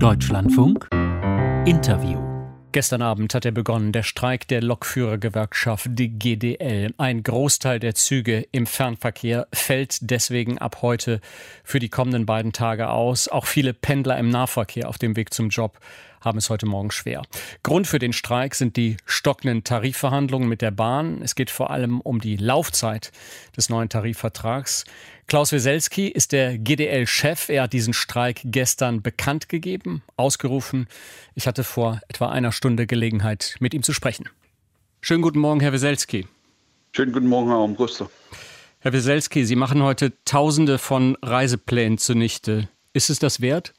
Deutschlandfunk Interview. Gestern Abend hat er begonnen, der Streik der Lokführergewerkschaft die GDL. Ein Großteil der Züge im Fernverkehr fällt deswegen ab heute für die kommenden beiden Tage aus. Auch viele Pendler im Nahverkehr auf dem Weg zum Job haben es heute Morgen schwer. Grund für den Streik sind die stockenden Tarifverhandlungen mit der Bahn. Es geht vor allem um die Laufzeit des neuen Tarifvertrags. Klaus Weselski ist der GDL-Chef. Er hat diesen Streik gestern bekannt gegeben, ausgerufen. Ich hatte vor etwa einer Stunde Gelegenheit, mit ihm zu sprechen. Schönen guten Morgen, Herr Weselski. Schönen guten Morgen, Herr Armbruster. Herr Weselski, Sie machen heute Tausende von Reiseplänen zunichte. Ist es das wert?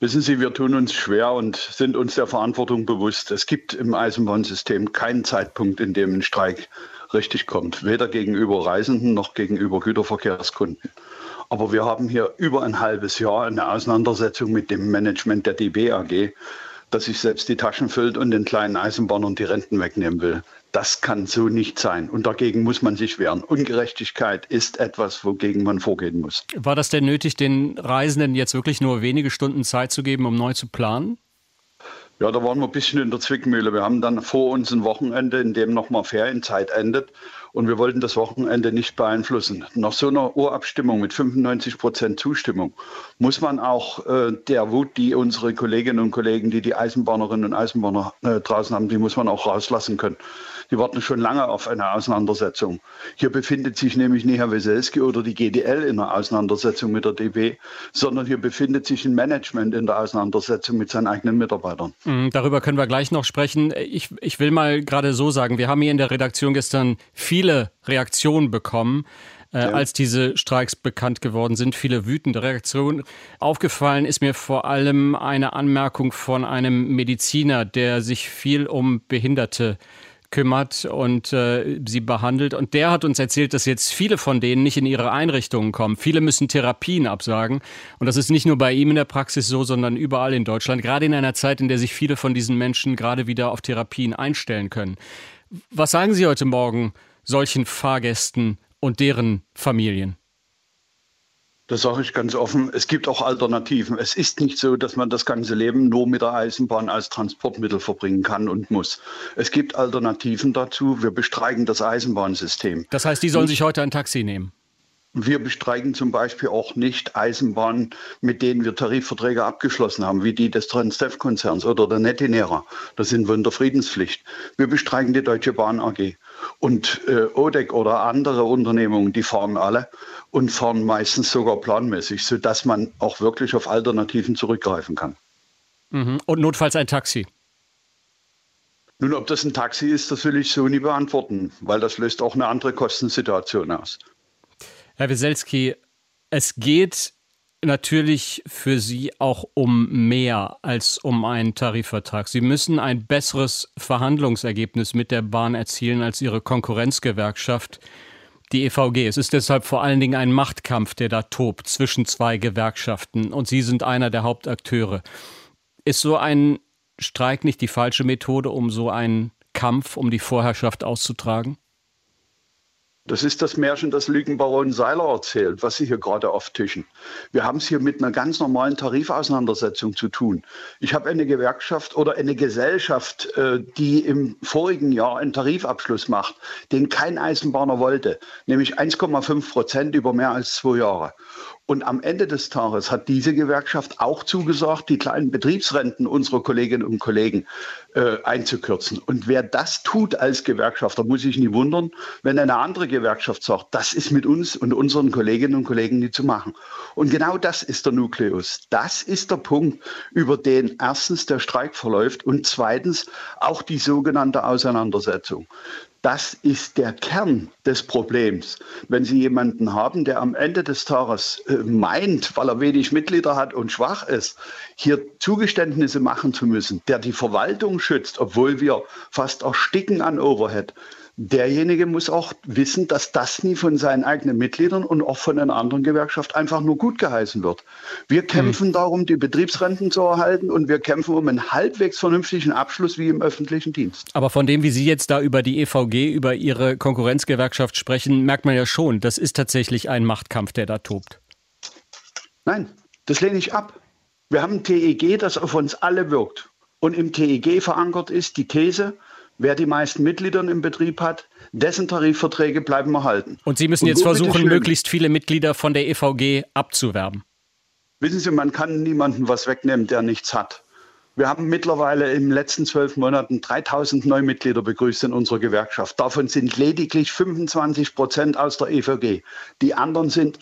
Wissen Sie, wir tun uns schwer und sind uns der Verantwortung bewusst. Es gibt im Eisenbahnsystem keinen Zeitpunkt, in dem ein Streik richtig kommt, weder gegenüber Reisenden noch gegenüber Güterverkehrskunden. Aber wir haben hier über ein halbes Jahr eine Auseinandersetzung mit dem Management der DB AG, das sich selbst die Taschen füllt und den kleinen Eisenbahnern die Renten wegnehmen will. Das kann so nicht sein. Und dagegen muss man sich wehren. Ungerechtigkeit ist etwas, wogegen man vorgehen muss. War das denn nötig, den Reisenden jetzt wirklich nur wenige Stunden Zeit zu geben, um neu zu planen? Ja, da waren wir ein bisschen in der Zwickmühle. Wir haben dann vor uns ein Wochenende, in dem nochmal Ferienzeit endet. Und wir wollten das Wochenende nicht beeinflussen. Nach so einer Urabstimmung mit 95 Prozent Zustimmung muss man auch äh, der Wut, die unsere Kolleginnen und Kollegen, die die Eisenbahnerinnen und Eisenbahner äh, draußen haben, die muss man auch rauslassen können. Die warten schon lange auf eine Auseinandersetzung. Hier befindet sich nämlich nicht Herr Weselski oder die GDL in einer Auseinandersetzung mit der DB, sondern hier befindet sich ein Management in der Auseinandersetzung mit seinen eigenen Mitarbeitern. Mhm, darüber können wir gleich noch sprechen. Ich, ich will mal gerade so sagen, wir haben hier in der Redaktion gestern viele Reaktionen bekommen. Äh, ja. als diese Streiks bekannt geworden sind, viele wütende Reaktionen. Aufgefallen ist mir vor allem eine Anmerkung von einem Mediziner, der sich viel um Behinderte kümmert und äh, sie behandelt. Und der hat uns erzählt, dass jetzt viele von denen nicht in ihre Einrichtungen kommen. Viele müssen Therapien absagen. Und das ist nicht nur bei ihm in der Praxis so, sondern überall in Deutschland. Gerade in einer Zeit, in der sich viele von diesen Menschen gerade wieder auf Therapien einstellen können. Was sagen Sie heute Morgen solchen Fahrgästen und deren Familien? Das sage ich ganz offen. Es gibt auch Alternativen. Es ist nicht so, dass man das ganze Leben nur mit der Eisenbahn als Transportmittel verbringen kann und muss. Es gibt Alternativen dazu. Wir bestreiken das Eisenbahnsystem. Das heißt, die sollen sich heute ein Taxi nehmen? Wir bestreiken zum Beispiel auch nicht Eisenbahnen, mit denen wir Tarifverträge abgeschlossen haben, wie die des Transdev-Konzerns oder der Netinera. Das sind wir in der Friedenspflicht. Wir bestreiken die Deutsche Bahn AG. Und äh, ODEC oder andere Unternehmungen, die fahren alle und fahren meistens sogar planmäßig, sodass man auch wirklich auf Alternativen zurückgreifen kann. Mhm. Und notfalls ein Taxi. Nun, ob das ein Taxi ist, das will ich so nie beantworten, weil das löst auch eine andere Kostensituation aus. Herr Wieselski, es geht natürlich für Sie auch um mehr als um einen Tarifvertrag. Sie müssen ein besseres Verhandlungsergebnis mit der Bahn erzielen als Ihre Konkurrenzgewerkschaft, die EVG. Es ist deshalb vor allen Dingen ein Machtkampf, der da tobt zwischen zwei Gewerkschaften und Sie sind einer der Hauptakteure. Ist so ein Streik nicht die falsche Methode, um so einen Kampf um die Vorherrschaft auszutragen? Das ist das Märchen, das Lügenbaron Seiler erzählt, was Sie hier gerade auftischen. Wir haben es hier mit einer ganz normalen Tarifauseinandersetzung zu tun. Ich habe eine Gewerkschaft oder eine Gesellschaft, äh, die im vorigen Jahr einen Tarifabschluss macht, den kein Eisenbahner wollte, nämlich 1,5 Prozent über mehr als zwei Jahre. Und am Ende des Tages hat diese Gewerkschaft auch zugesagt, die kleinen Betriebsrenten unserer Kolleginnen und Kollegen äh, einzukürzen. Und wer das tut als Gewerkschafter, muss sich nie wundern, wenn eine andere Gewerkschaft sagt, das ist mit uns und unseren Kolleginnen und Kollegen nicht zu machen. Und genau das ist der Nukleus. Das ist der Punkt, über den erstens der Streik verläuft und zweitens auch die sogenannte Auseinandersetzung. Das ist der Kern des Problems. Wenn Sie jemanden haben, der am Ende des Tages äh, meint, weil er wenig Mitglieder hat und schwach ist, hier Zugeständnisse machen zu müssen, der die Verwaltung schützt, obwohl wir fast ersticken an Overhead, derjenige muss auch wissen, dass das nie von seinen eigenen Mitgliedern und auch von einer anderen Gewerkschaft einfach nur gut geheißen wird. Wir hm. kämpfen mhm. darum, die Betriebsrenten zu erhalten und wir kämpfen um einen halbwegs vernünftigen Abschluss wie im öffentlichen Dienst. Aber von dem, wie Sie jetzt da über die EVG, über Ihre Konkurrenzgewerkschaft sprechen, merkt man ja schon, das ist tatsächlich ein Machtkampf, der da tobt. Nein, das lehne ich ab. Wir haben ein TEG, das auf uns alle wirkt. Und im TEG verankert ist die These, wer die meisten Mitglieder im Betrieb hat, dessen Tarifverträge bleiben erhalten. Und Sie müssen Und jetzt versuchen, möglichst viele Mitglieder von der EVG abzuwerben. Wissen Sie, man kann niemandem was wegnehmen, der nichts hat. Wir haben mittlerweile in den letzten zwölf Monaten 3000 Neumitglieder begrüßt in unserer Gewerkschaft. Davon sind lediglich 25 Prozent aus der EVG. Die anderen sind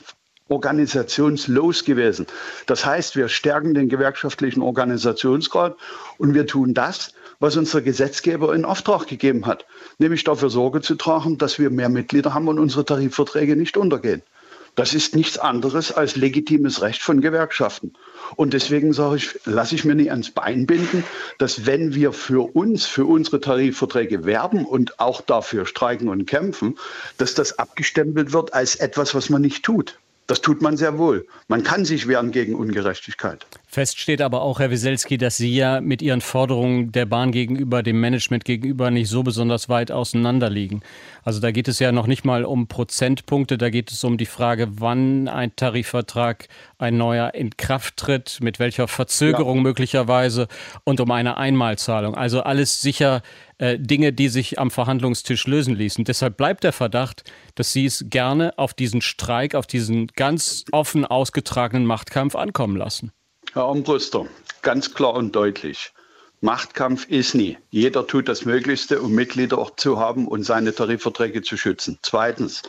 organisationslos gewesen. Das heißt, wir stärken den gewerkschaftlichen Organisationsgrad und wir tun das, was unser Gesetzgeber in Auftrag gegeben hat, nämlich dafür Sorge zu tragen, dass wir mehr Mitglieder haben und unsere Tarifverträge nicht untergehen. Das ist nichts anderes als legitimes Recht von Gewerkschaften. Und deswegen sage ich, lasse ich mir nicht ans Bein binden, dass wenn wir für uns, für unsere Tarifverträge werben und auch dafür streiken und kämpfen, dass das abgestempelt wird als etwas, was man nicht tut. Das tut man sehr wohl. Man kann sich wehren gegen Ungerechtigkeit. Fest steht aber auch, Herr Wieselski, dass Sie ja mit Ihren Forderungen der Bahn gegenüber, dem Management gegenüber nicht so besonders weit auseinander liegen. Also da geht es ja noch nicht mal um Prozentpunkte, da geht es um die Frage, wann ein Tarifvertrag, ein neuer in Kraft tritt, mit welcher Verzögerung ja. möglicherweise und um eine Einmalzahlung. Also alles sicher äh, Dinge, die sich am Verhandlungstisch lösen ließen. Deshalb bleibt der Verdacht, dass Sie es gerne auf diesen Streik, auf diesen ganz offen ausgetragenen Machtkampf ankommen lassen. Herr Armbruster, ganz klar und deutlich. Machtkampf ist nie. Jeder tut das Möglichste, um Mitglieder zu haben und seine Tarifverträge zu schützen. Zweitens,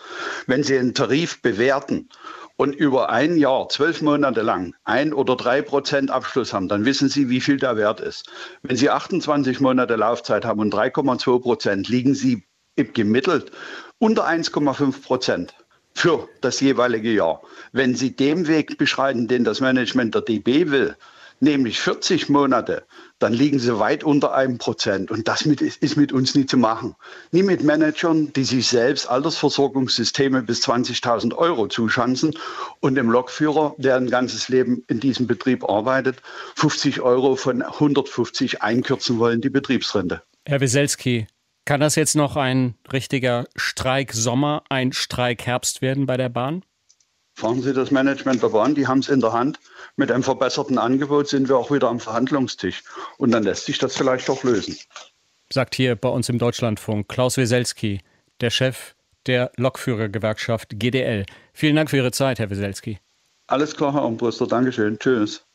wenn Sie einen Tarif bewerten und über ein Jahr, zwölf Monate lang, ein oder drei Prozent Abschluss haben, dann wissen Sie, wie viel der Wert ist. Wenn Sie 28 Monate Laufzeit haben und 3,2 Prozent, liegen Sie gemittelt unter 1,5 Prozent für das jeweilige Jahr. Wenn Sie dem Weg beschreiten, den das Management der DB will, nämlich 40 Monate, dann liegen sie weit unter einem Prozent. Und das mit, ist mit uns nie zu machen. Nie mit Managern, die sich selbst Altersversorgungssysteme bis 20.000 Euro zuschanzen und dem Lokführer, der ein ganzes Leben in diesem Betrieb arbeitet, 50 Euro von 150 einkürzen wollen, die Betriebsrente. Herr Wieselski, kann das jetzt noch ein richtiger Streik Sommer, ein Streik Herbst werden bei der Bahn? Fragen Sie das Management der Bahn, die haben es in der Hand. Mit einem verbesserten Angebot sind wir auch wieder am Verhandlungstisch. Und dann lässt sich das vielleicht auch lösen. Sagt hier bei uns im Deutschlandfunk Klaus Weselski, der Chef der Lokführergewerkschaft GDL. Vielen Dank für Ihre Zeit, Herr Weselski. Alles klar, Herr Armbruster. Dankeschön. Tschüss.